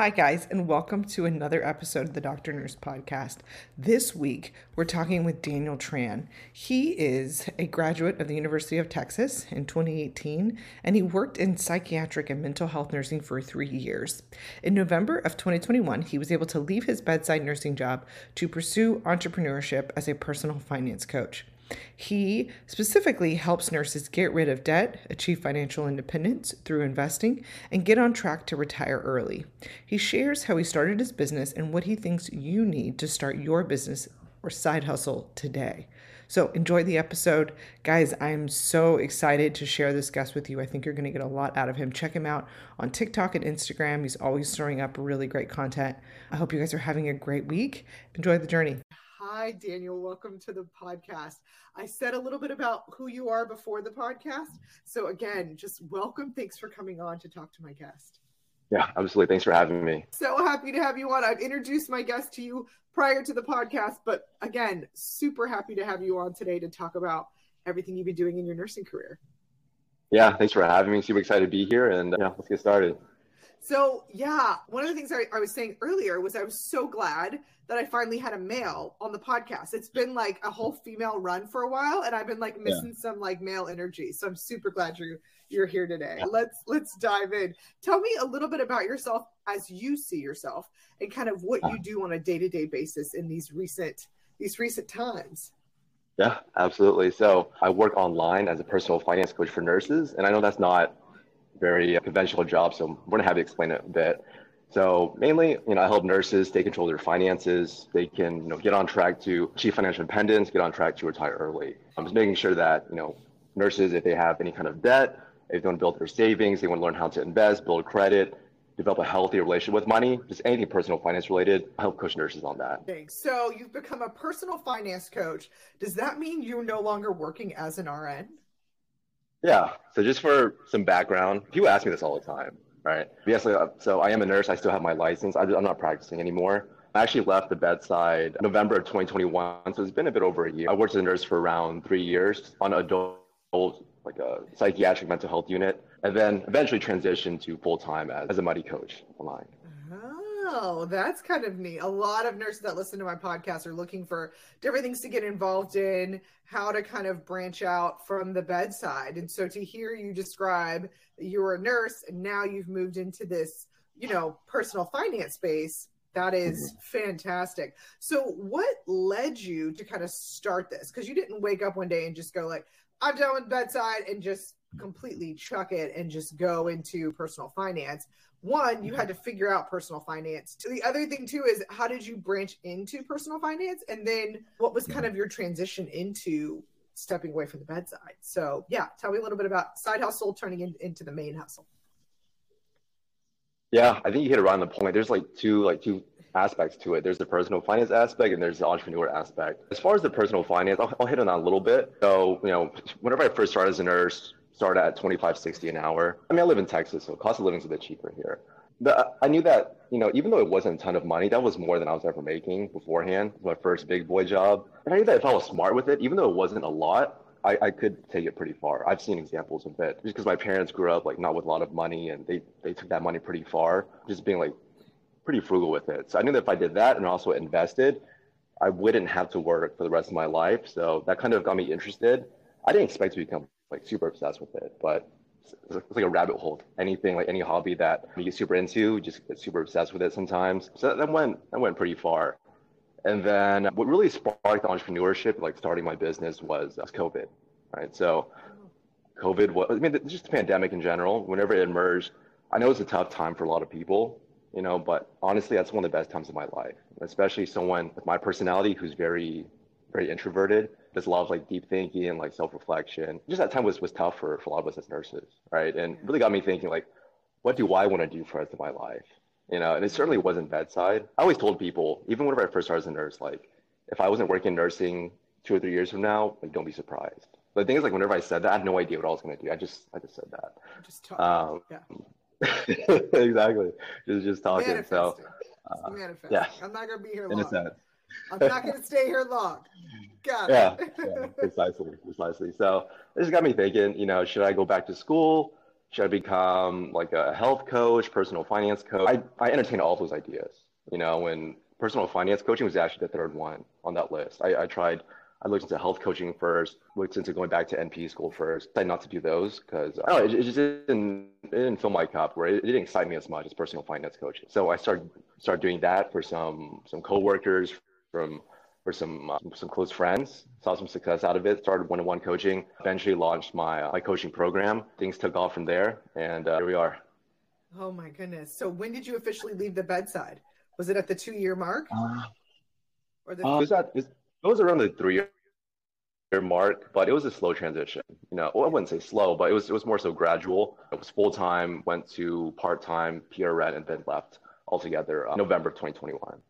Hi, guys, and welcome to another episode of the Doctor Nurse Podcast. This week, we're talking with Daniel Tran. He is a graduate of the University of Texas in 2018, and he worked in psychiatric and mental health nursing for three years. In November of 2021, he was able to leave his bedside nursing job to pursue entrepreneurship as a personal finance coach. He specifically helps nurses get rid of debt, achieve financial independence through investing, and get on track to retire early. He shares how he started his business and what he thinks you need to start your business or side hustle today. So enjoy the episode. Guys, I'm so excited to share this guest with you. I think you're going to get a lot out of him. Check him out on TikTok and Instagram. He's always throwing up really great content. I hope you guys are having a great week. Enjoy the journey. Hi, Daniel. Welcome to the podcast. I said a little bit about who you are before the podcast. So, again, just welcome. Thanks for coming on to talk to my guest. Yeah, absolutely. Thanks for having me. So happy to have you on. I've introduced my guest to you prior to the podcast, but again, super happy to have you on today to talk about everything you've been doing in your nursing career. Yeah, thanks for having me. Super excited to be here, and yeah, let's get started. So, yeah, one of the things I, I, was saying earlier was I was so glad that I finally had a male on the podcast. It's been like a whole female run for a while, and I've been like missing yeah. some like male energy. So I'm super glad you're you're here today. Yeah. Let's let's dive in. Tell me a little bit about yourself as you see yourself, and kind of what you uh-huh. do on a day to day basis in these recent these recent times. Yeah, absolutely. So I work online as a personal finance coach for nurses, and I know that's not very uh, conventional job. So I'm going to have you explain it a bit. So mainly, you know, I help nurses take control of their finances. They can, you know, get on track to achieve financial independence, get on track to retire early. I'm just making sure that, you know, nurses, if they have any kind of debt, if they want to build their savings, they want to learn how to invest, build credit, develop a healthy relationship with money, just anything personal finance related, I help coach nurses on that. So you've become a personal finance coach. Does that mean you're no longer working as an RN? Yeah. So just for some background, people ask me this all the time, right? Yes. Uh, so I am a nurse. I still have my license. I'm not practicing anymore. I actually left the bedside November of 2021. So it's been a bit over a year. I worked as a nurse for around three years on adult, like a psychiatric mental health unit, and then eventually transitioned to full time as, as a muddy coach online. Oh, that's kind of neat. A lot of nurses that listen to my podcast are looking for different things to get involved in, how to kind of branch out from the bedside. And so to hear you describe that you were a nurse and now you've moved into this, you know, personal finance space, that is mm-hmm. fantastic. So what led you to kind of start this? Because you didn't wake up one day and just go like, I'm done with bedside and just completely chuck it and just go into personal finance one you mm-hmm. had to figure out personal finance. The other thing too is how did you branch into personal finance? And then what was kind mm-hmm. of your transition into stepping away from the bedside? So yeah tell me a little bit about side hustle turning in, into the main hustle. Yeah i think you hit around the point. There's like two like two aspects to it. There's the personal finance aspect and there's the entrepreneur aspect. As far as the personal finance i'll, I'll hit on that a little bit. So you know whenever i first started as a nurse start at 25.60 an hour. I mean, I live in Texas, so cost of living is a bit cheaper here. But I knew that, you know, even though it wasn't a ton of money, that was more than I was ever making beforehand. my first big boy job. And I knew that if I was smart with it, even though it wasn't a lot, I, I could take it pretty far. I've seen examples of it just because my parents grew up like not with a lot of money and they, they took that money pretty far, just being like pretty frugal with it. So I knew that if I did that and also invested, I wouldn't have to work for the rest of my life. So that kind of got me interested. I didn't expect to become like super obsessed with it, but it's like a rabbit hole. Anything like any hobby that you get super into, just get super obsessed with it sometimes. So that went that went pretty far. And then what really sparked entrepreneurship, like starting my business, was, was COVID, right? So COVID was, I mean, just the pandemic in general. Whenever it emerged, I know it's a tough time for a lot of people, you know, but honestly, that's one of the best times of my life, especially someone with my personality who's very, very introverted there's a lot of like deep thinking and like self-reflection. Just that time was was tough for, for a lot of us as nurses, right? And really got me thinking like, what do I want to do for the rest of my life? You know, and it certainly wasn't bedside. I always told people, even whenever I first started as a nurse, like if I wasn't working nursing two or three years from now, like don't be surprised. But the thing is, like whenever I said that, I had no idea what I was going to do. I just, I just said that. Just talking. Um, yeah. exactly. Just, just talking. So, uh, yeah. I'm not going to be here long. In a sense. I'm not going to stay here long. Got it. yeah, precisely, precisely. So this got me thinking. You know, should I go back to school? Should I become like a health coach, personal finance coach? I, I entertained all those ideas. You know, when personal finance coaching was actually the third one on that list. I, I tried, I looked into health coaching first, looked into going back to NP school first. Decided not to do those because I don't know, it, it, just didn't, it didn't fill my cup where it, it, didn't excite me as much as personal finance coaching. So I started started doing that for some some coworkers from for some uh, some close friends. Saw some success out of it. Started one-on-one coaching. Eventually launched my uh, my coaching program. Things took off from there, and uh, here we are. Oh my goodness! So when did you officially leave the bedside? Was it at the two-year mark? Uh, or the- uh, it was at it was around the three-year mark, but it was a slow transition. You know, well, I wouldn't say slow, but it was it was more so gradual. It was full time, went to part time, PRN, and then left altogether uh, November 2021.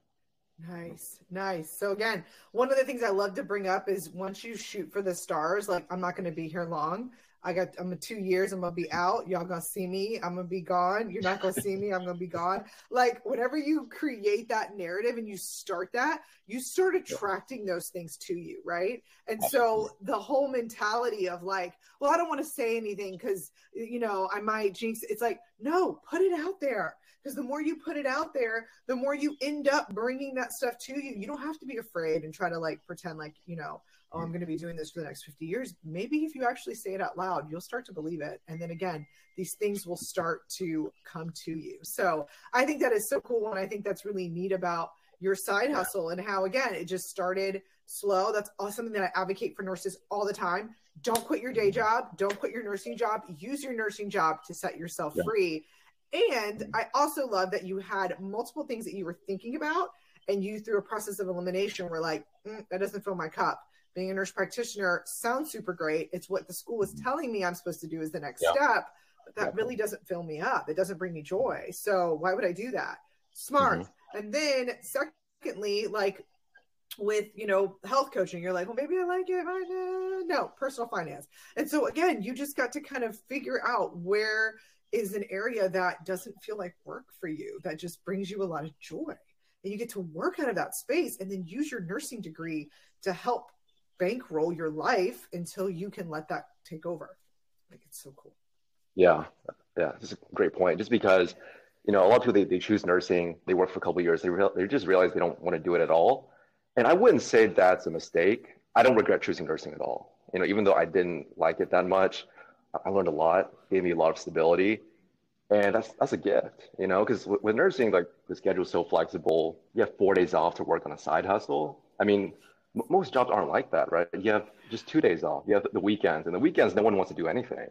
Nice, nice. So again, one of the things I love to bring up is once you shoot for the stars, like I'm not going to be here long. I got I'm two years. I'm gonna be out. Y'all gonna see me. I'm gonna be gone. You're not gonna see me. I'm gonna be gone. Like whenever you create that narrative and you start that, you start attracting those things to you, right? And so the whole mentality of like, well, I don't want to say anything because you know I might jinx. It's like, no, put it out there because the more you put it out there the more you end up bringing that stuff to you. You don't have to be afraid and try to like pretend like you know oh i'm going to be doing this for the next 50 years. Maybe if you actually say it out loud you'll start to believe it. And then again these things will start to come to you. So i think that is so cool and i think that's really neat about your side hustle and how again it just started slow. That's something that i advocate for nurses all the time. Don't quit your day mm-hmm. job. Don't quit your nursing job. Use your nursing job to set yourself yeah. free and I also love that you had multiple things that you were thinking about, and you, through a process of elimination, were like, mm, that doesn't fill my cup. Being a nurse practitioner sounds super great. It's what the school is telling me I'm supposed to do is the next yeah. step, but that really doesn't fill me up. It doesn't bring me joy. So why would I do that? Smart. Mm-hmm. And then, secondly, like with you know health coaching you're like well maybe i like it uh, no personal finance and so again you just got to kind of figure out where is an area that doesn't feel like work for you, that just brings you a lot of joy. And you get to work out of that space and then use your nursing degree to help bankroll your life until you can let that take over. Like it's so cool. Yeah. Yeah. That's a great point. Just because, you know, a lot of people, they, they choose nursing, they work for a couple years, they, real, they just realize they don't want to do it at all. And I wouldn't say that's a mistake. I don't regret choosing nursing at all. You know, even though I didn't like it that much, I learned a lot, gave me a lot of stability. And that's that's a gift, you know, because with, with, nursing, like the schedule is so flexible. You have four days off to work on a side hustle. I mean, m- most jobs aren't like that, right? You have just two days off. You have the weekends, and the weekends, no one wants to do anything.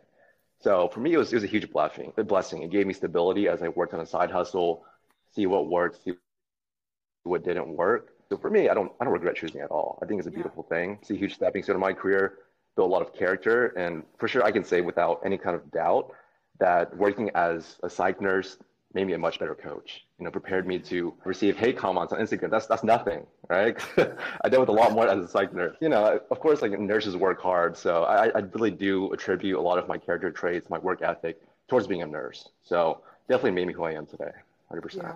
So for me, it was, it was a huge blessing. A blessing. It gave me stability as I worked on a side hustle, see what worked, see what didn't work. So for me, I don't I don't regret choosing at all. I think it's a beautiful yeah. thing. It's a huge stepping stone in my career built a lot of character. And for sure, I can say without any kind of doubt that working as a psych nurse made me a much better coach. You know, prepared me to receive hate comments on Instagram. That's that's nothing, right? I dealt with a lot more as a psych nurse. You know, of course, like nurses work hard, so I, I really do attribute a lot of my character traits, my work ethic, towards being a nurse. So definitely made me who I am today, hundred percent.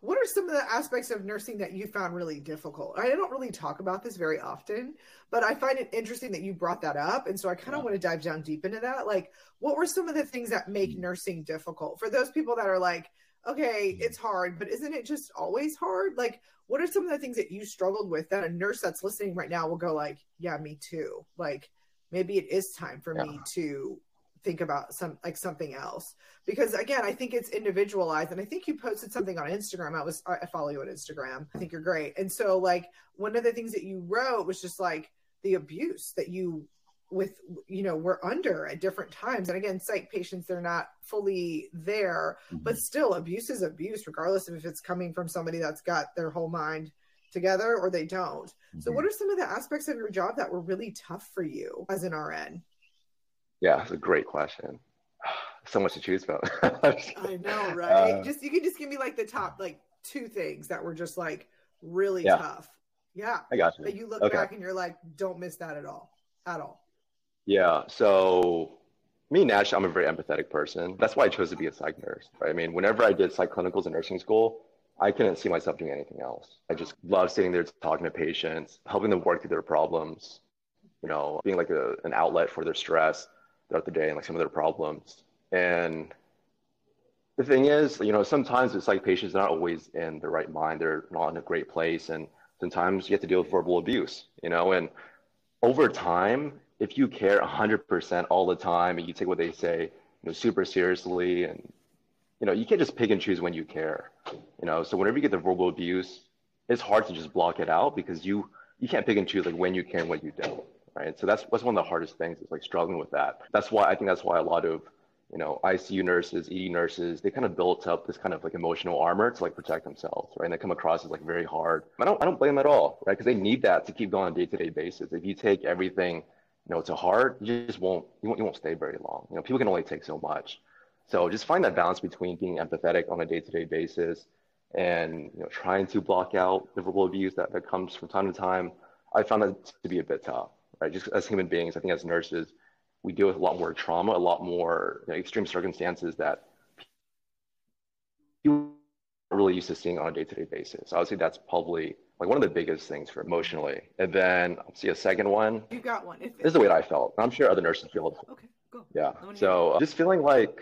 What are some of the aspects of nursing that you found really difficult? I don't really talk about this very often, but I find it interesting that you brought that up. And so I kind of yeah. want to dive down deep into that. Like, what were some of the things that make mm-hmm. nursing difficult for those people that are like, okay, mm-hmm. it's hard, but isn't it just always hard? Like, what are some of the things that you struggled with that a nurse that's listening right now will go like, yeah, me too. Like, maybe it is time for yeah. me to think about some like something else. Because again i think it's individualized and i think you posted something on instagram. I was i follow you on instagram. I think you're great. And so like one of the things that you wrote was just like the abuse that you with you know we're under at different times. And again psych patients they're not fully there mm-hmm. but still abuse is abuse regardless of if it's coming from somebody that's got their whole mind together or they don't. Mm-hmm. so what are some of the aspects of your job that were really tough for you as an rn yeah, it's a great question. So much to choose from. I know, right? Uh, just you can just give me like the top like two things that were just like really yeah. tough. Yeah. I got you. That you look okay. back and you're like, don't miss that at all. At all. Yeah. So me naturally, I'm a very empathetic person. That's why I chose to be a psych nurse. Right? I mean, whenever I did psych clinicals in nursing school, I couldn't see myself doing anything else. I just love sitting there talking to patients, helping them work through their problems, you know, being like a, an outlet for their stress throughout the day and like some of their problems. And the thing is, you know, sometimes it's like patients are not always in the right mind. They're not in a great place. And sometimes you have to deal with verbal abuse, you know, and over time, if you care 100% all the time and you take what they say, you know, super seriously and, you know, you can't just pick and choose when you care, you know, so whenever you get the verbal abuse, it's hard to just block it out because you, you can't pick and choose like when you can and when you don't, right? So that's, that's one of the hardest things is like struggling with that. That's why I think that's why a lot of you know, ICU nurses, ED nurses, they kind of built up this kind of like emotional armor to like protect themselves, right? And they come across as like very hard. I don't, I don't blame them at all, right? Because they need that to keep going on a day-to-day basis. If you take everything, you know, to heart, you just won't, you won't, you won't stay very long. You know, people can only take so much. So just find that balance between being empathetic on a day-to-day basis and you know trying to block out the verbal abuse that, that comes from time to time. I found that to be a bit tough, right? Just as human beings, I think as nurses, we deal with a lot more trauma, a lot more you know, extreme circumstances that you really used to seeing on a day-to-day basis. I would say that's probably like one of the biggest things for emotionally. And then I'll see a second one. You got one. This is the way that I felt. I'm sure other nurses feel it. Okay, go. Yeah. So uh, just feeling like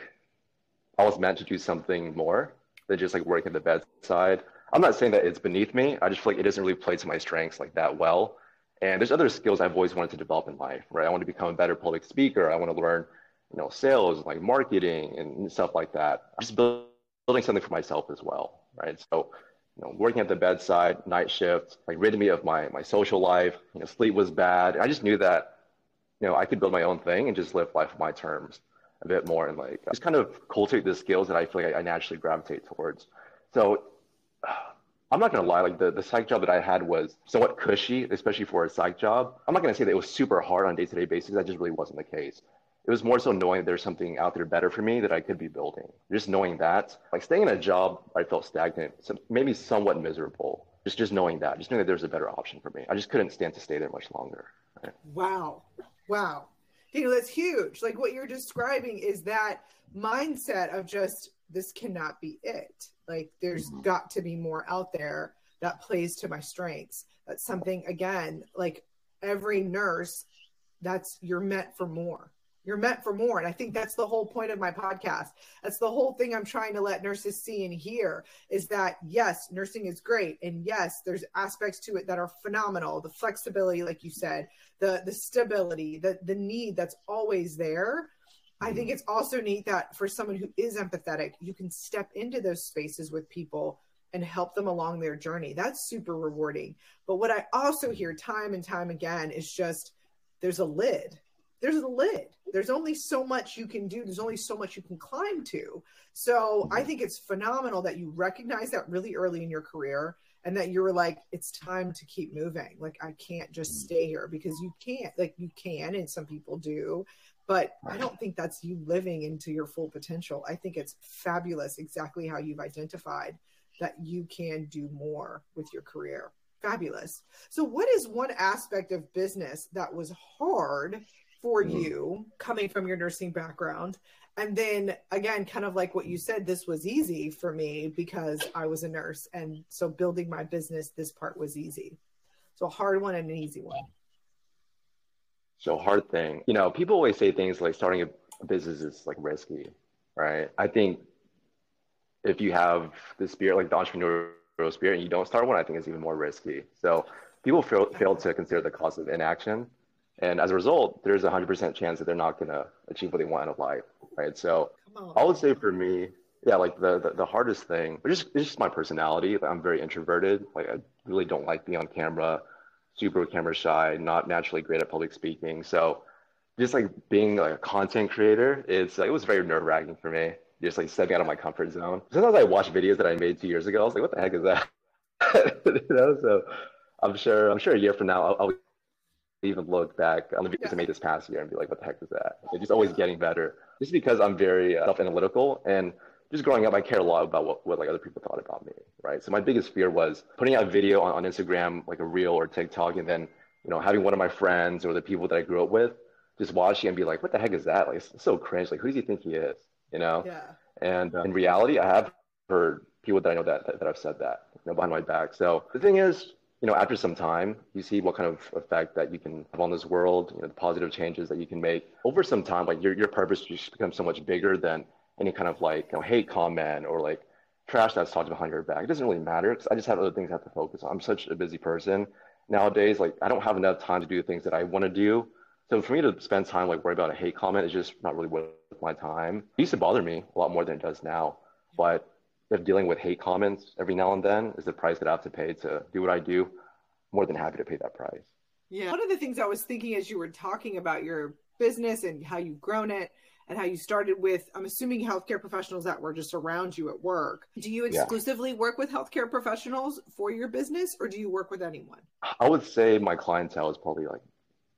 I was meant to do something more than just like working at the bedside. I'm not saying that it's beneath me. I just feel like it doesn't really play to my strengths like that well. And there's other skills I've always wanted to develop in life, right? I want to become a better public speaker. I want to learn, you know, sales, like marketing and stuff like that. Just building something for myself as well, right? So, you know, working at the bedside, night shift, like rid me of my my social life. You know, sleep was bad. I just knew that, you know, I could build my own thing and just live life on my terms a bit more and like just kind of cultivate the skills that I feel like I naturally gravitate towards. So I'm not gonna lie, like the, the psych job that I had was somewhat cushy, especially for a psych job. I'm not gonna say that it was super hard on a day-to-day basis. That just really wasn't the case. It was more so knowing that there's something out there better for me that I could be building. Just knowing that, like staying in a job, I felt stagnant, so maybe somewhat miserable. Just just knowing that, just knowing that there's a better option for me. I just couldn't stand to stay there much longer. Right? Wow, wow, you know that's huge. Like what you're describing is that mindset of just this cannot be it. Like there's mm-hmm. got to be more out there that plays to my strengths. That's something again, like every nurse, that's you're meant for more. You're meant for more. And I think that's the whole point of my podcast. That's the whole thing I'm trying to let nurses see and hear is that yes, nursing is great. And yes, there's aspects to it that are phenomenal. The flexibility, like you said, the the stability, the the need that's always there. I think it's also neat that for someone who is empathetic, you can step into those spaces with people and help them along their journey. That's super rewarding. But what I also hear time and time again is just there's a lid. There's a lid. There's only so much you can do. There's only so much you can climb to. So I think it's phenomenal that you recognize that really early in your career and that you were like, it's time to keep moving. Like, I can't just stay here because you can't, like, you can, and some people do but I don't think that's you living into your full potential. I think it's fabulous, exactly how you've identified that you can do more with your career. Fabulous. So, what is one aspect of business that was hard for mm. you coming from your nursing background? And then, again, kind of like what you said, this was easy for me because I was a nurse. And so, building my business, this part was easy. So, a hard one and an easy one. So hard thing. You know, people always say things like starting a business is like risky, right? I think if you have the spirit, like the entrepreneurial spirit, and you don't start one, I think it's even more risky. So people fail, fail to consider the cost of inaction. And as a result, there's a 100% chance that they're not going to achieve what they want in life, right? So I would say for me, yeah, like the, the, the hardest thing, but just, it's just my personality. I'm very introverted. Like I really don't like being on camera super camera shy, not naturally great at public speaking. So just like being like a content creator, it's like, it was very nerve wracking for me. Just like stepping out of my comfort zone. Sometimes I watch videos that I made two years ago. I was like, what the heck is that? you know, so I'm sure, I'm sure a year from now, I'll, I'll even look back on the videos yeah. I made this past year and be like, what the heck is that? It's just always getting better. Just because I'm very uh, self analytical and just growing up, I cared a lot about what, what like other people thought about me, right? So my biggest fear was putting out a video on, on Instagram, like a reel or TikTok, and then you know having one of my friends or the people that I grew up with just watch it and be like, "What the heck is that? Like, it's so cringe. Like, who does he think he is?" You know? Yeah. And uh, in reality, I have heard people that I know that, that, that have said that, you know, behind my back. So the thing is, you you know, after some time, you see what kind of effect that you can have on this world, you know, the positive changes that you can make over some time. Like your, your purpose just becomes so much bigger than any kind of like, you know, hate comment or like trash that's talked behind your back. It doesn't really matter because I just have other things I have to focus on. I'm such a busy person nowadays. Like I don't have enough time to do the things that I want to do. So for me to spend time like worry about a hate comment is just not really worth my time. It used to bother me a lot more than it does now. But if dealing with hate comments every now and then is the price that I have to pay to do what I do, more than happy to pay that price. Yeah. One of the things I was thinking as you were talking about your business and how you've grown it and how you started with, I'm assuming healthcare professionals that were just around you at work. Do you exclusively yeah. work with healthcare professionals for your business or do you work with anyone? I would say my clientele is probably like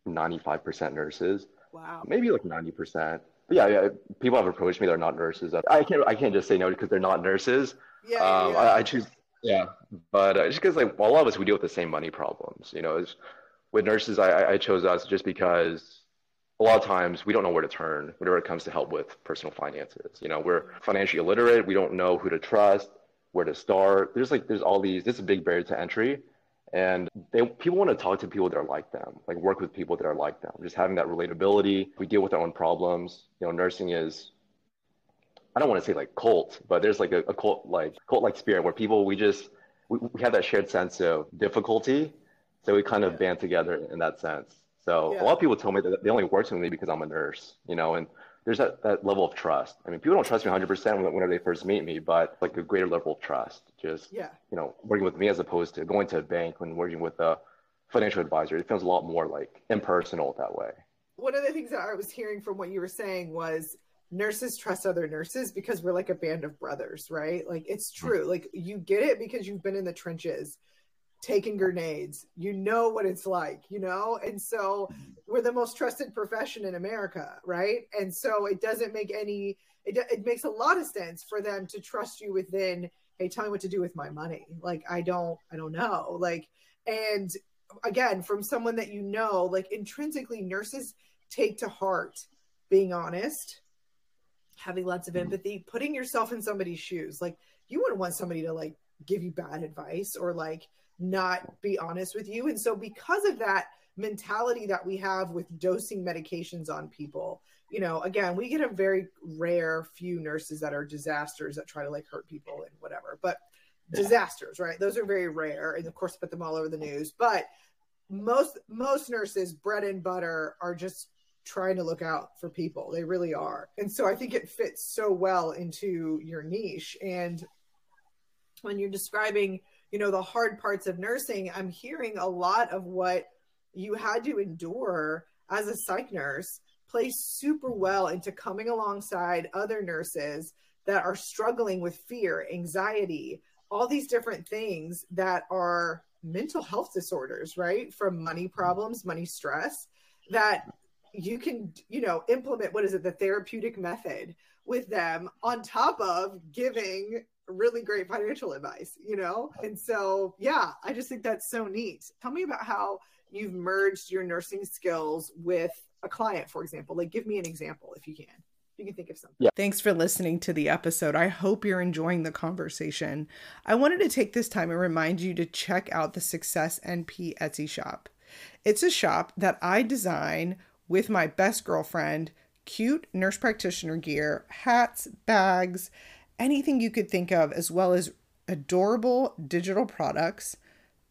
95% nurses. Wow. Maybe like 90% yeah, yeah, people have approached me. They're not nurses. I can't. I can't just say no because they're not nurses. Yeah, um, yeah. I, I, choose. Yeah, but uh, just because like a lot of us we deal with the same money problems. You know, with nurses, I, I chose us just because a lot of times we don't know where to turn whenever it comes to help with personal finances. You know, we're financially illiterate. We don't know who to trust, where to start. There's like there's all these. This is a big barrier to entry and they people want to talk to people that are like them like work with people that are like them just having that relatability we deal with our own problems you know nursing is i don't want to say like cult but there's like a, a cult like cult like spirit where people we just we, we have that shared sense of difficulty so we kind of yeah. band together in that sense so yeah. a lot of people tell me that they only work with me because i'm a nurse you know and there's that, that level of trust. I mean, people don't trust me 100% whenever they first meet me, but like a greater level of trust, just, yeah. you know, working with me as opposed to going to a bank when working with a financial advisor. It feels a lot more like impersonal that way. One of the things that I was hearing from what you were saying was nurses trust other nurses because we're like a band of brothers, right? Like it's mm-hmm. true. Like you get it because you've been in the trenches taking grenades. You know what it's like, you know? And so we're the most trusted profession in America, right? And so it doesn't make any, it, it makes a lot of sense for them to trust you within, hey, tell me what to do with my money. Like, I don't, I don't know. Like, and again, from someone that you know, like intrinsically, nurses take to heart being honest, having lots of mm-hmm. empathy, putting yourself in somebody's shoes. Like, you wouldn't want somebody to like give you bad advice or like not be honest with you. And so, because of that mentality that we have with dosing medications on people, you know, again, we get a very rare few nurses that are disasters that try to like hurt people and whatever, but yeah. disasters, right? Those are very rare. And of course, put them all over the news. But most most nurses bread and butter are just trying to look out for people they really are and so i think it fits so well into your niche and when you're describing you know the hard parts of nursing i'm hearing a lot of what you had to endure as a psych nurse plays super well into coming alongside other nurses that are struggling with fear anxiety all these different things that are mental health disorders right? From money problems money stress that you can you know implement what is it the therapeutic method with them on top of giving really great financial advice, you know? And so, yeah, I just think that's so neat. Tell me about how you've merged your nursing skills with a client, for example. Like, give me an example if you can. You can think of something. Yeah. Thanks for listening to the episode. I hope you're enjoying the conversation. I wanted to take this time and remind you to check out the Success NP Etsy shop. It's a shop that I design with my best girlfriend, cute nurse practitioner gear, hats, bags, anything you could think of, as well as adorable digital products,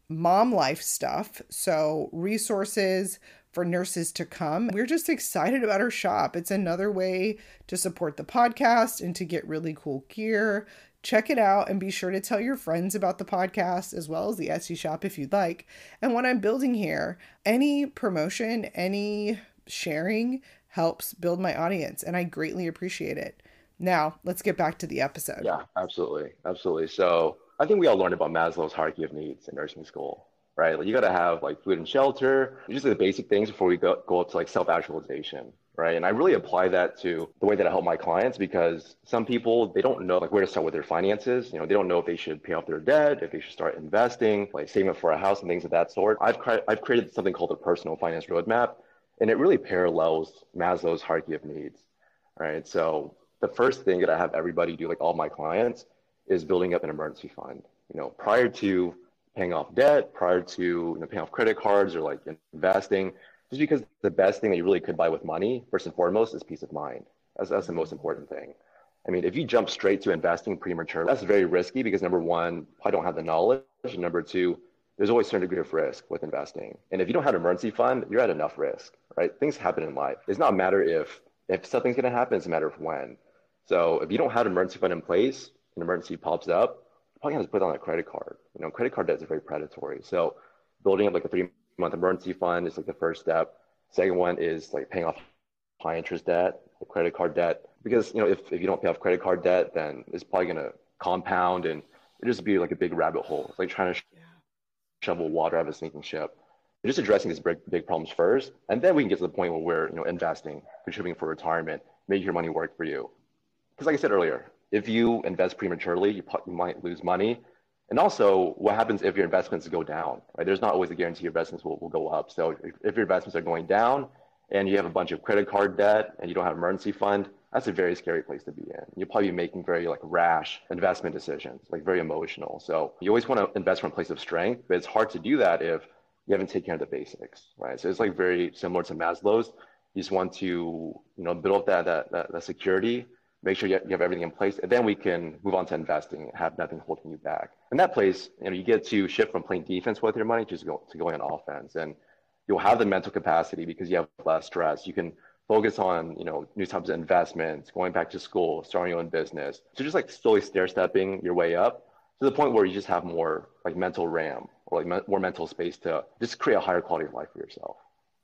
mom life stuff. So, resources for nurses to come. We're just excited about our shop. It's another way to support the podcast and to get really cool gear. Check it out and be sure to tell your friends about the podcast as well as the Etsy shop if you'd like. And what I'm building here, any promotion, any sharing helps build my audience, and I greatly appreciate it. Now, let's get back to the episode. Yeah, absolutely. Absolutely. So, I think we all learned about Maslow's hierarchy of needs in nursing school, right? Like, you got to have like food and shelter, just the basic things before we go, go up to like self actualization, right? And I really apply that to the way that I help my clients because some people, they don't know like where to start with their finances. You know, they don't know if they should pay off their debt, if they should start investing, like saving up for a house and things of that sort. I've, I've created something called a personal finance roadmap, and it really parallels Maslow's hierarchy of needs, right? So the first thing that I have everybody do, like all my clients, is building up an emergency fund. You know, prior to paying off debt, prior to you know, paying off credit cards or like investing, just because the best thing that you really could buy with money, first and foremost, is peace of mind. That's, that's the most important thing. I mean, if you jump straight to investing prematurely, that's very risky because number one, I don't have the knowledge. And number two, there's always a certain degree of risk with investing. And if you don't have an emergency fund, you're at enough risk, right? Things happen in life. It's not a matter if if something's gonna happen, it's a matter of when. So if you don't have an emergency fund in place, an emergency pops up, you probably have to put on a credit card. You know, credit card debt is very predatory. So building up like a three month emergency fund is like the first step. Second one is like paying off high interest debt, credit card debt. Because you know, if, if you don't pay off credit card debt, then it's probably gonna compound and it just be like a big rabbit hole. It's like trying to yeah. shovel water out of a sinking ship. We're just addressing these big, big problems first, and then we can get to the point where we're you know investing, contributing for retirement, making your money work for you. Because like I said earlier, if you invest prematurely, you, you might lose money. And also, what happens if your investments go down? Right? There's not always a guarantee your investments will, will go up. So if, if your investments are going down, and you have a bunch of credit card debt and you don't have an emergency fund, that's a very scary place to be in. You'll probably be making very like rash investment decisions, like very emotional. So you always want to invest from a place of strength, but it's hard to do that if you haven't taken care of the basics, right? So it's like very similar to Maslow's. You just want to, you know, build up that that, that, that security, make sure you have everything in place, and then we can move on to investing and have nothing holding you back. In that place, you know, you get to shift from playing defense with your money to go to going on offense. And you'll have the mental capacity because you have less stress. You can focus on, you know, new types of investments, going back to school, starting your own business. So just like slowly stair stepping your way up to the point where you just have more like mental RAM or like me- more mental space to just create a higher quality of life for yourself.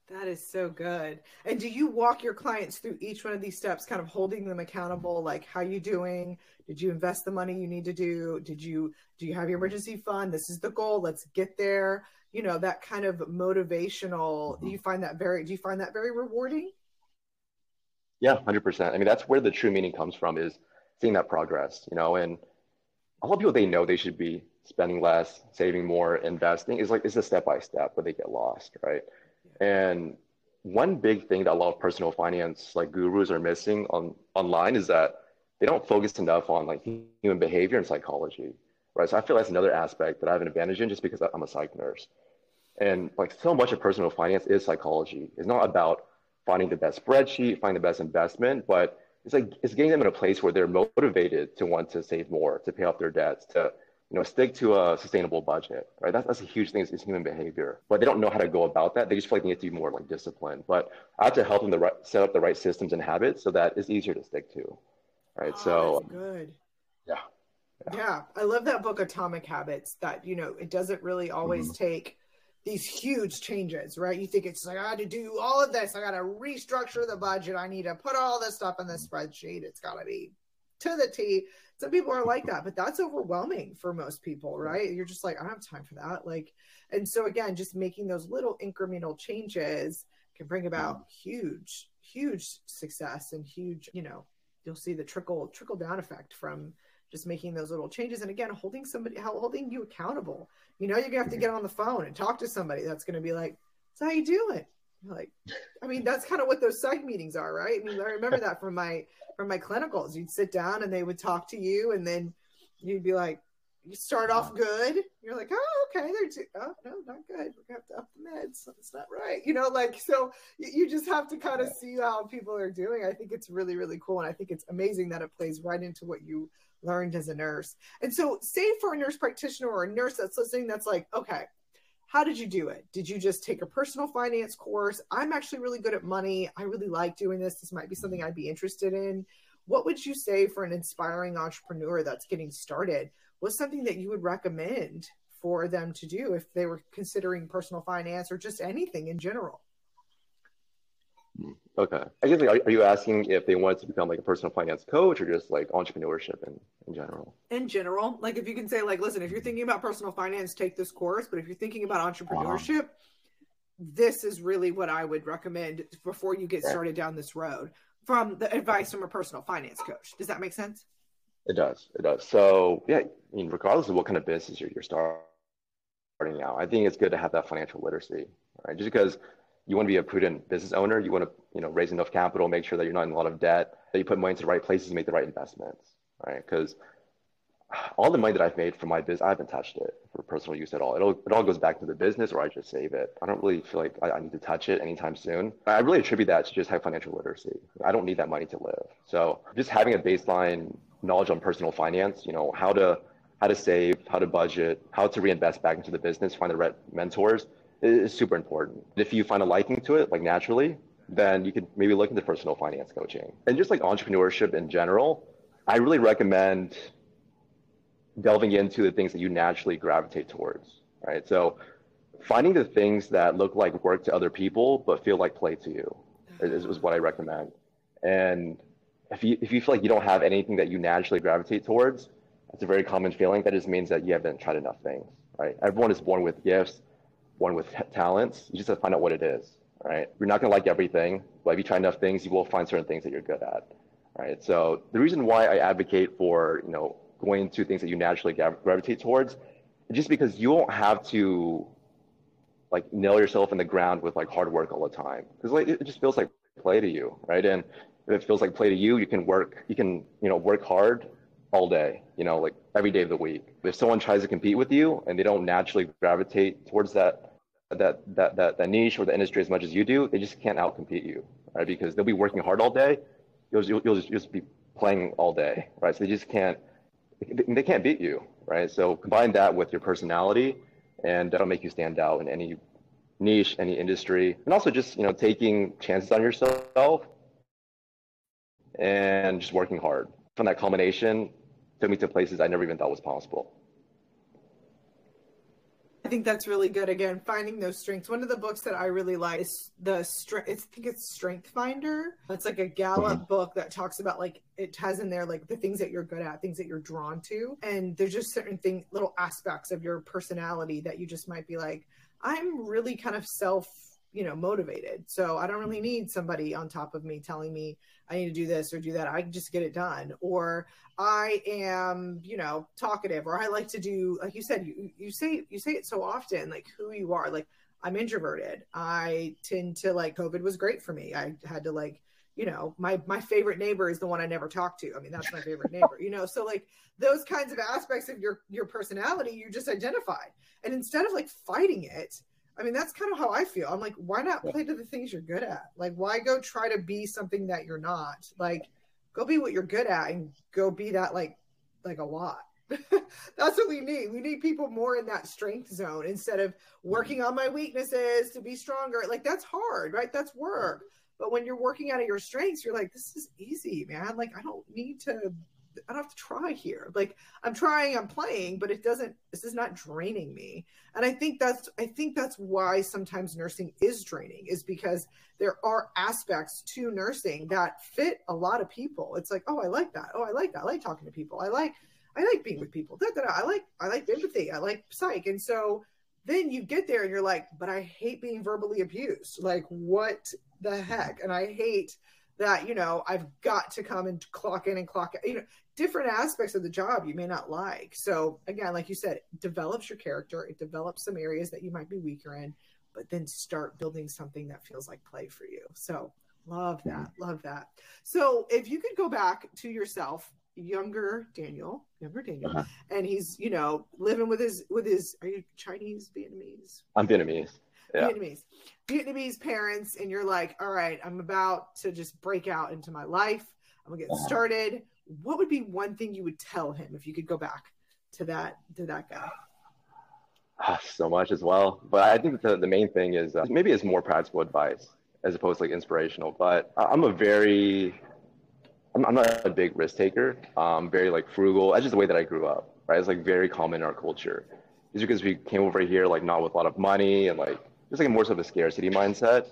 That is so good. And do you walk your clients through each one of these steps, kind of holding them accountable? Like, how you doing? Did you invest the money you need to do? Did you do you have your emergency fund? This is the goal. Let's get there you know that kind of motivational mm-hmm. you find that very do you find that very rewarding yeah 100% i mean that's where the true meaning comes from is seeing that progress you know and a lot of people they know they should be spending less saving more investing is like it's a step by step but they get lost right. And one big thing that a lot of personal finance like gurus are missing on online is that they don't focus enough on like human behavior and psychology right so i feel that's another aspect that i have an advantage in just because i'm a psych nurse and like so much of personal finance is psychology. It's not about finding the best spreadsheet, finding the best investment, but it's like it's getting them in a place where they're motivated to want to save more, to pay off their debts, to you know stick to a sustainable budget. Right? That's that's a huge thing. It's human behavior, but they don't know how to go about that. They just feel like they need to be more like disciplined. But I have to help them to right, set up the right systems and habits so that it's easier to stick to. Right. Oh, so good. Yeah. yeah. Yeah. I love that book, Atomic Habits. That you know, it doesn't really always mm-hmm. take these huge changes, right? You think it's like, I got to do all of this. I got to restructure the budget. I need to put all this stuff in the spreadsheet. It's got to be to the T. Some people are like that, but that's overwhelming for most people, right? You're just like, I don't have time for that. Like, and so again, just making those little incremental changes can bring about mm. huge, huge success and huge, you know, you'll see the trickle trickle down effect from just making those little changes and again holding somebody holding you accountable you know you're gonna have to get on the phone and talk to somebody that's gonna be like so how you doing like i mean that's kind of what those psych meetings are right? I mean i remember that from my from my clinicals. You'd sit down and they would talk to you and then you'd be like you start off uh-huh. good. You're like oh okay. They're too, oh no not good. We have to up the meds. That's not right. You know like so you just have to kind of see how people are doing. I think it's really really cool and i think it's amazing that it plays right into what you learned as a nurse. And so, say for a nurse practitioner or a nurse that's listening, that's like, okay, how did you do it? Did you just take a personal finance course? I'm actually really good at money. I really like doing this. This might be something mm-hmm. I'd be interested in. What would you say for an inspiring entrepreneur that's getting started? What's something that you would recommend for them to do if they were considering personal finance or just anything in general? Okay. I guess like, are, are, you asking if they wanted to become like a personal finance coach or just like entrepreneurship in, in general? In general, like if you can say like, listen, if you're thinking about personal finance, take this course. But if you're thinking about entrepreneurship, wow. this is really what I would recommend before you get started down this road from the advice from a personal finance coach. Does that make sense? It does. It does. So yeah, I mean, regardless of what kind of business you're, you're starting out, I think it's good to have that financial literacy, right? Just because you want to be a prudent business owner. You want to, you know, raise enough capital, make sure that you're not in a lot of debt, that you put money into the right places, and make the right investments, right? Because all the money that I've made from my business, I haven't touched it for personal use at all. It all, it all goes back to the business or I just save it. I don't really feel like I, I need to touch it anytime soon. I really attribute that to just have financial literacy. I don't need that money to live. So just having a baseline knowledge on personal finance, you know, how to how to save, how to budget, how to reinvest back into the business, find the right mentors is super important. If you find a liking to it, like naturally, then you could maybe look into personal finance coaching. And just like entrepreneurship in general, I really recommend delving into the things that you naturally gravitate towards, right? So finding the things that look like work to other people but feel like play to you is, is what I recommend. And if you if you feel like you don't have anything that you naturally gravitate towards, that's a very common feeling. That just means that you haven't tried enough things, right? Everyone is born with gifts, born with talents. You just have to find out what it is, right? You're not gonna like everything, but if you try enough things, you will find certain things that you're good at, right? So the reason why I advocate for you know going to things that you naturally gravitate towards, just because you won't have to like nail yourself in the ground with like hard work all the time because like it just feels like play to you, right? And if it feels like play to you, you can work, you can you know work hard all day, you know, like every day of the week. If someone tries to compete with you and they don't naturally gravitate towards that that that that, that niche or the industry as much as you do, they just can't outcompete you, right? Because they'll be working hard all day, you'll you'll, you'll just, just be playing all day, right? So they just can't they can't beat you, right? So combine that with your personality, and that'll make you stand out in any niche, any industry, and also just you know taking chances on yourself and just working hard. From that culmination, took me to places I never even thought was possible. I think that's really good. Again, finding those strengths. One of the books that I really like is the strength. I think it's Strength Finder. It's like a Gallup mm-hmm. book that talks about like it has in there like the things that you're good at, things that you're drawn to, and there's just certain thing, little aspects of your personality that you just might be like, I'm really kind of self you know motivated. So i don't really need somebody on top of me telling me i need to do this or do that. I can just get it done. Or i am you know talkative or i like to do like you said you you say you say it so often like who you are. Like i'm introverted. I tend to like covid was great for me. I had to like you know my my favorite neighbor is the one i never talk to. I mean that's my favorite neighbor you know? So like those kinds of aspects of your your personality you just identified and instead of like fighting it I mean, that's kind of how I feel. I'm like, why not play to the things you're good at? Like, why go try to be something that you're not? Like, go be what you're good at and go be that like like a lot. that's what we need. We need people more in that strength zone instead of working on my weaknesses to be stronger. Like that's hard, right? That's work. But when you're working out of your strengths, you're like, this is easy, man. Like I don't need to I don't have to try here. Like I'm trying, I'm playing, but it doesn't. This is not draining me. And I think that's I think that's why sometimes nursing is draining, is because there are aspects to nursing that fit a lot of people. It's like, oh, I like that. Oh, I like that. I like talking to people. I like I like being with people. Da, da, da. I like I like empathy. I like psych. And so then you get there and you're like, but I hate being verbally abused. Like what the heck? And I hate that you know i've got to come and clock in and clock out you know different aspects of the job you may not like. So again like you said develops your character it develops some areas that you might be weaker in but then start building something that feels like play for you. So love that love that. So if you could go back to yourself younger daniel younger daniel uh-huh. and he's you know living with his with his are you chinese vietnamese? I'm vietnamese yeah. Vietnamese, Vietnamese parents, and you're like, all right, I'm about to just break out into my life. I'm gonna get uh-huh. started. What would be one thing you would tell him if you could go back to that to that guy? So much as well, but I think the, the main thing is uh, maybe it's more practical advice as opposed to like inspirational. But I'm a very I'm, I'm not a big risk taker. I'm very like frugal. That's just the way that I grew up. Right, it's like very common in our culture. It's because we came over here like not with a lot of money and like just like more so of a scarcity mindset.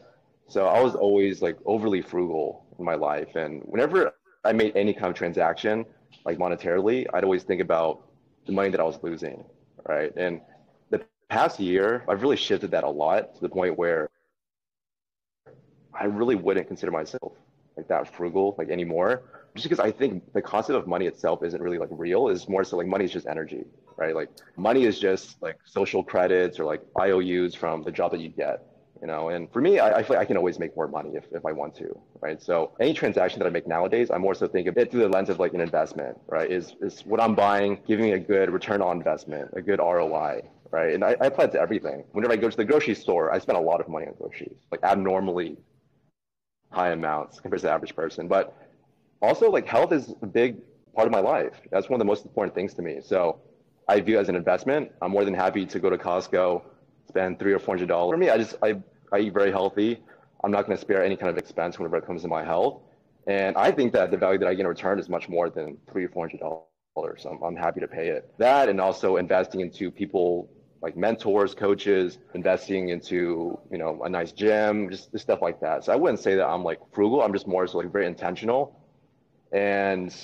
So I was always like overly frugal in my life. And whenever I made any kind of transaction, like monetarily, I'd always think about the money that I was losing. Right. And the past year, I've really shifted that a lot to the point where I really wouldn't consider myself like that frugal like anymore. Just because I think the concept of money itself isn't really like real. Is more so like money is just energy right? Like money is just like social credits or like IOUs from the job that you get, you know. And for me, I, I feel like I can always make more money if, if I want to, right? So any transaction that I make nowadays, I'm more so think of it through the lens of like an investment, right? Is is what I'm buying giving me a good return on investment, a good ROI, right? And I, I apply it to everything. Whenever I go to the grocery store, I spend a lot of money on groceries, like abnormally high amounts compared to the average person. But also, like health is a big part of my life. That's one of the most important things to me. So I view it as an investment. I'm more than happy to go to Costco, spend three or four hundred dollars. For me, I just I, I eat very healthy. I'm not going to spare any kind of expense whenever it comes to my health. And I think that the value that I get in return is much more than three or four hundred dollars. So I'm, I'm happy to pay it. That and also investing into people like mentors, coaches, investing into you know a nice gym, just, just stuff like that. So I wouldn't say that I'm like frugal. I'm just more so like very intentional. And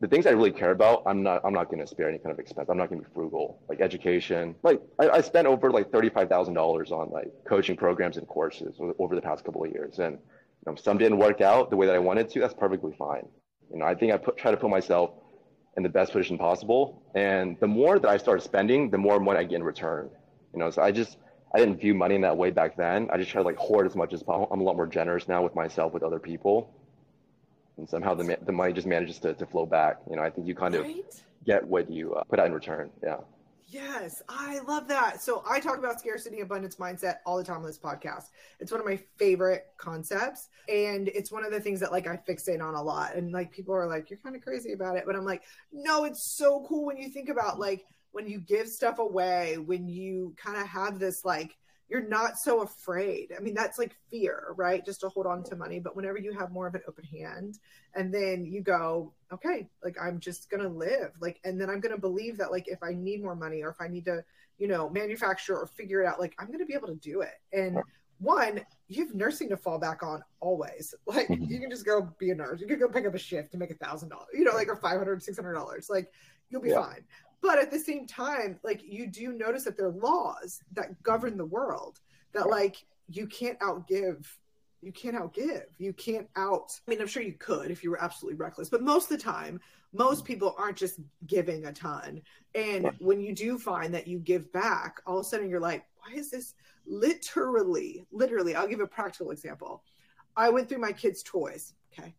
the things I really care about, I'm not I'm not going to spare any kind of expense. I'm not going to be frugal. Like education, like I, I spent over like thirty five thousand dollars on like coaching programs and courses over the past couple of years, and you know, some didn't work out the way that I wanted to. That's perfectly fine. You know, I think I put try to put myself in the best position possible, and the more that I started spending, the more money I get in return. You know, so I just I didn't view money in that way back then. I just tried to like hoard as much as possible. I'm a lot more generous now with myself, with other people and somehow the, the money just manages to, to flow back. You know, I think you kind right? of get what you uh, put out in return. Yeah. Yes, I love that. So I talk about scarcity abundance mindset all the time on this podcast. It's one of my favorite concepts and it's one of the things that like I fixate on a lot and like people are like you're kind of crazy about it, but I'm like no, it's so cool when you think about like when you give stuff away, when you kind of have this like you're not so afraid. I mean, that's like fear, right? Just to hold on to money. But whenever you have more of an open hand and then you go, okay, like I'm just going to live, like, and then I'm going to believe that, like, if I need more money or if I need to, you know, manufacture or figure it out, like, I'm going to be able to do it. And one, you have nursing to fall back on always. Like, mm-hmm. you can just go be a nurse. You can go pick up a shift to make a thousand dollars, you know, like, or 500, 600 dollars. Like, you'll be yeah. fine but at the same time like you do notice that there are laws that govern the world that like you can't outgive you can't outgive. You can't out i mean i'm sure you could if you were absolutely reckless but most of the time most people aren't just giving a ton. And when you do find that you give back all of a sudden you're like why is this literally literally i'll give a practical example. I went through my kids toys okay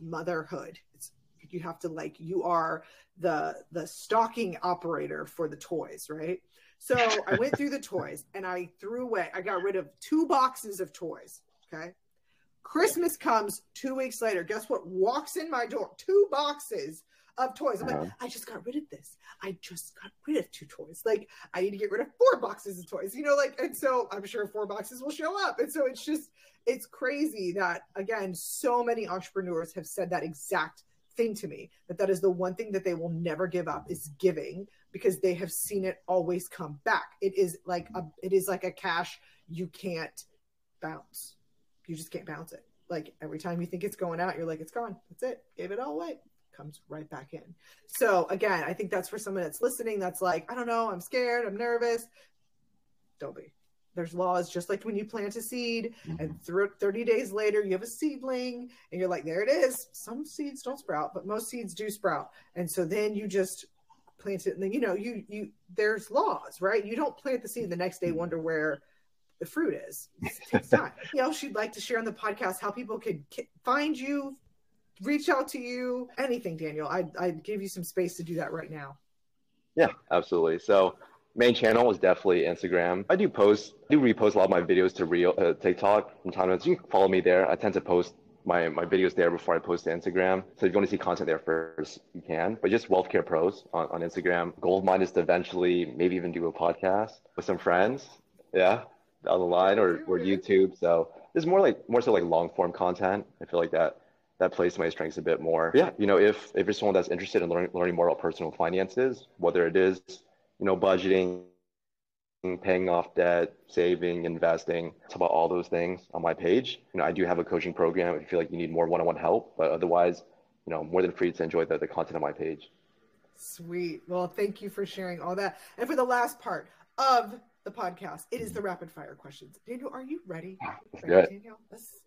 motherhood. It's you have to like you are the the stocking operator for the toys, right? So I went through the toys and I threw away. I got rid of two boxes of toys. Okay. Christmas comes two weeks later. Guess what? Walks in my door. Two boxes of toys. I'm like, uh-huh. I just got rid of this. I just got rid of two toys. Like, I need to get rid of four boxes of toys, you know, like, and so I'm sure four boxes will show up. And so it's just, it's crazy that, again, so many entrepreneurs have said that exact to me that that is the one thing that they will never give up is giving because they have seen it always come back. It is like a it is like a cash you can't bounce. You just can't bounce it. Like every time you think it's going out you're like it's gone. That's it. Gave it all away. Comes right back in. So again i think that's for someone that's listening that's like i don't know. I'm scared. I'm nervous. Don't be there's laws just like when you plant a seed mm-hmm. and through 30 days later you have a seedling and you're like there it is. Some seeds don't sprout but most seeds do sprout. And so then you just plant it and then you know you you there's laws right? You don't plant the seed the next day wonder where the fruit is. It takes time. You know she'd like to share on the podcast how people could find you reach out to you anything daniel? I i give you some space to do that right now. Yeah absolutely. So main channel is definitely Instagram. I do post, I do repost a lot of my videos to real uh, TikTok from time to time. So you can follow me there. I tend to post my, my videos there before I post to Instagram. So if you want to see content there first, you can. But just Wealth Care Pros on, on Instagram. Goal of mine is to eventually maybe even do a podcast with some friends. Yeah, down the line or, or YouTube. So there's more like more so like long form content. I feel like that that plays to my strengths a bit more. Yeah, you know, if if you're someone that's interested in learning learning more about personal finances, whether it is you know, budgeting, paying off debt, saving, investing. Talk about all those things on my page. You know, I do have a coaching program if you feel like you need more one-on-one help, but otherwise, you know, more than free to enjoy the, the content on my page. Sweet. Well, thank you for sharing all that. And for the last part of the podcast, it is the rapid fire questions. Daniel, are you ready? ready Daniel, let's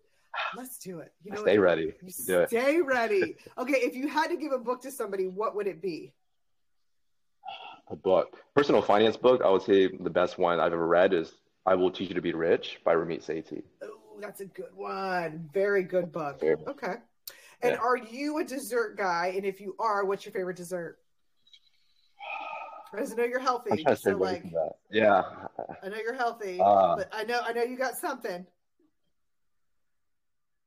let's do it. You know, stay ready. Do stay it. ready. Okay, if you had to give a book to somebody, what would it be? A book, personal finance book. I would say the best one I've ever read is I Will Teach You to Be Rich by Ramit Sethi. Oh, that's a good one. Very good book. Okay. And yeah. are you a dessert guy? And if you are, what's your favorite dessert? Because I know you're healthy. I'm trying to so like, that. Yeah. I know you're healthy, uh, but I know I know you got something.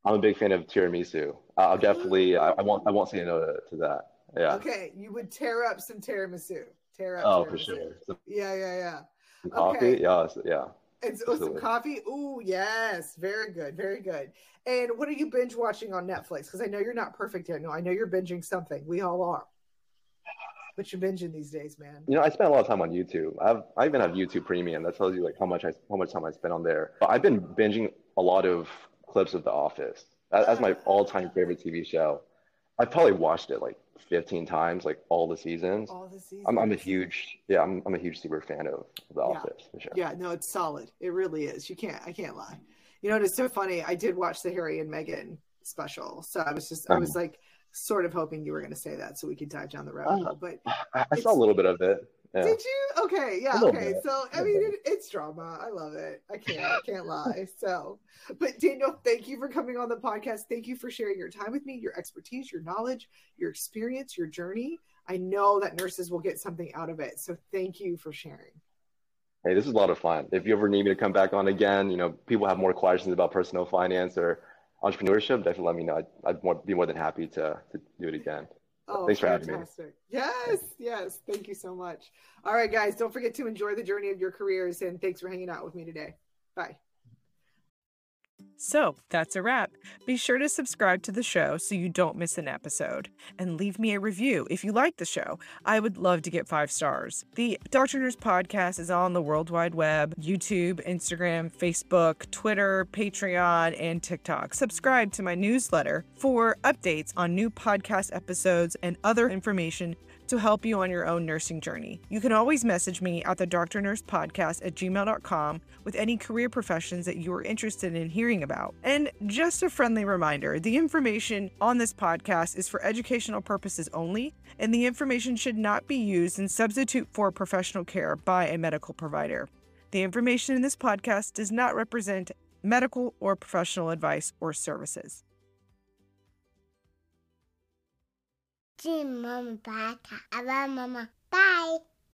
I'm a big fan of tiramisu. I'll definitely. I, I won't. I won't say no to, to, that. Yeah. Okay, you would tear up some tiramisu. Tear up. Oh, for sure. Some, yeah, yeah, yeah. Some coffee. Yeah, yeah. And so, oh, some coffee. Ooh, yes, very good, very good. And what are you binge watching on Netflix? Because I know you're not perfect yet. No, I know you're binging something. We all are. But you're binging these days, man. You know, I spend a lot of time on YouTube. I've I even have YouTube Premium. That tells you like how much I how much time I spend on there. But I've been binging a lot of clips of The Office. That's my all-time favorite TV show. I've probably watched it like 15 times, like all the seasons. All the seasons. I'm, I'm a huge, yeah, I'm, I'm a huge super fan of The yeah. Office. For sure. Yeah, no, it's solid. It really is. You can't, I can't lie. You know, it's so funny. I did watch the Harry and Meghan special, so I was just, I was uh-huh. like, sort of hoping you were going to say that, so we could dive down the rabbit uh, hole. But I, I saw a little bit of it. Yeah. Did you? Okay, yeah, okay. Bit. So I mean, it, it's drama. I love it. I can't, I can't lie. So, but Daniel, thank you for coming on the podcast. Thank you for sharing your time with me, your expertise, your knowledge, your experience, your journey. I know that nurses will get something out of it. So, thank you for sharing. Hey, this is a lot of fun. If you ever need me to come back on again, you know, people have more questions about personal finance or entrepreneurship, definitely let me know. I'd, I'd more, be more than happy to, to do it again. Oh, Thanks for fantastic. having me. Yes, yes. Thank you so much. All right, guys, don't forget to enjoy the journey of your careers. And thanks for hanging out with me today. Bye. So that's a wrap. Be sure to subscribe to the show so you don't miss an episode. And leave me a review if you like the show. I would love to get five stars. The Dr. Nurse podcast is on the World Wide Web YouTube, Instagram, Facebook, Twitter, Patreon, and TikTok. Subscribe to my newsletter for updates on new podcast episodes and other information to help you on your own nursing journey. You can always message me at the Doctor Nurse Podcast at gmail.com with any career professions that you are interested in hearing about. And just a friendly reminder the information on this podcast is for educational purposes only, and the information should not be used in substitute for professional care by a medical provider. The information in this podcast does not represent medical or professional advice or services. Jim, Mama, bye. Abba, Mama. Bye.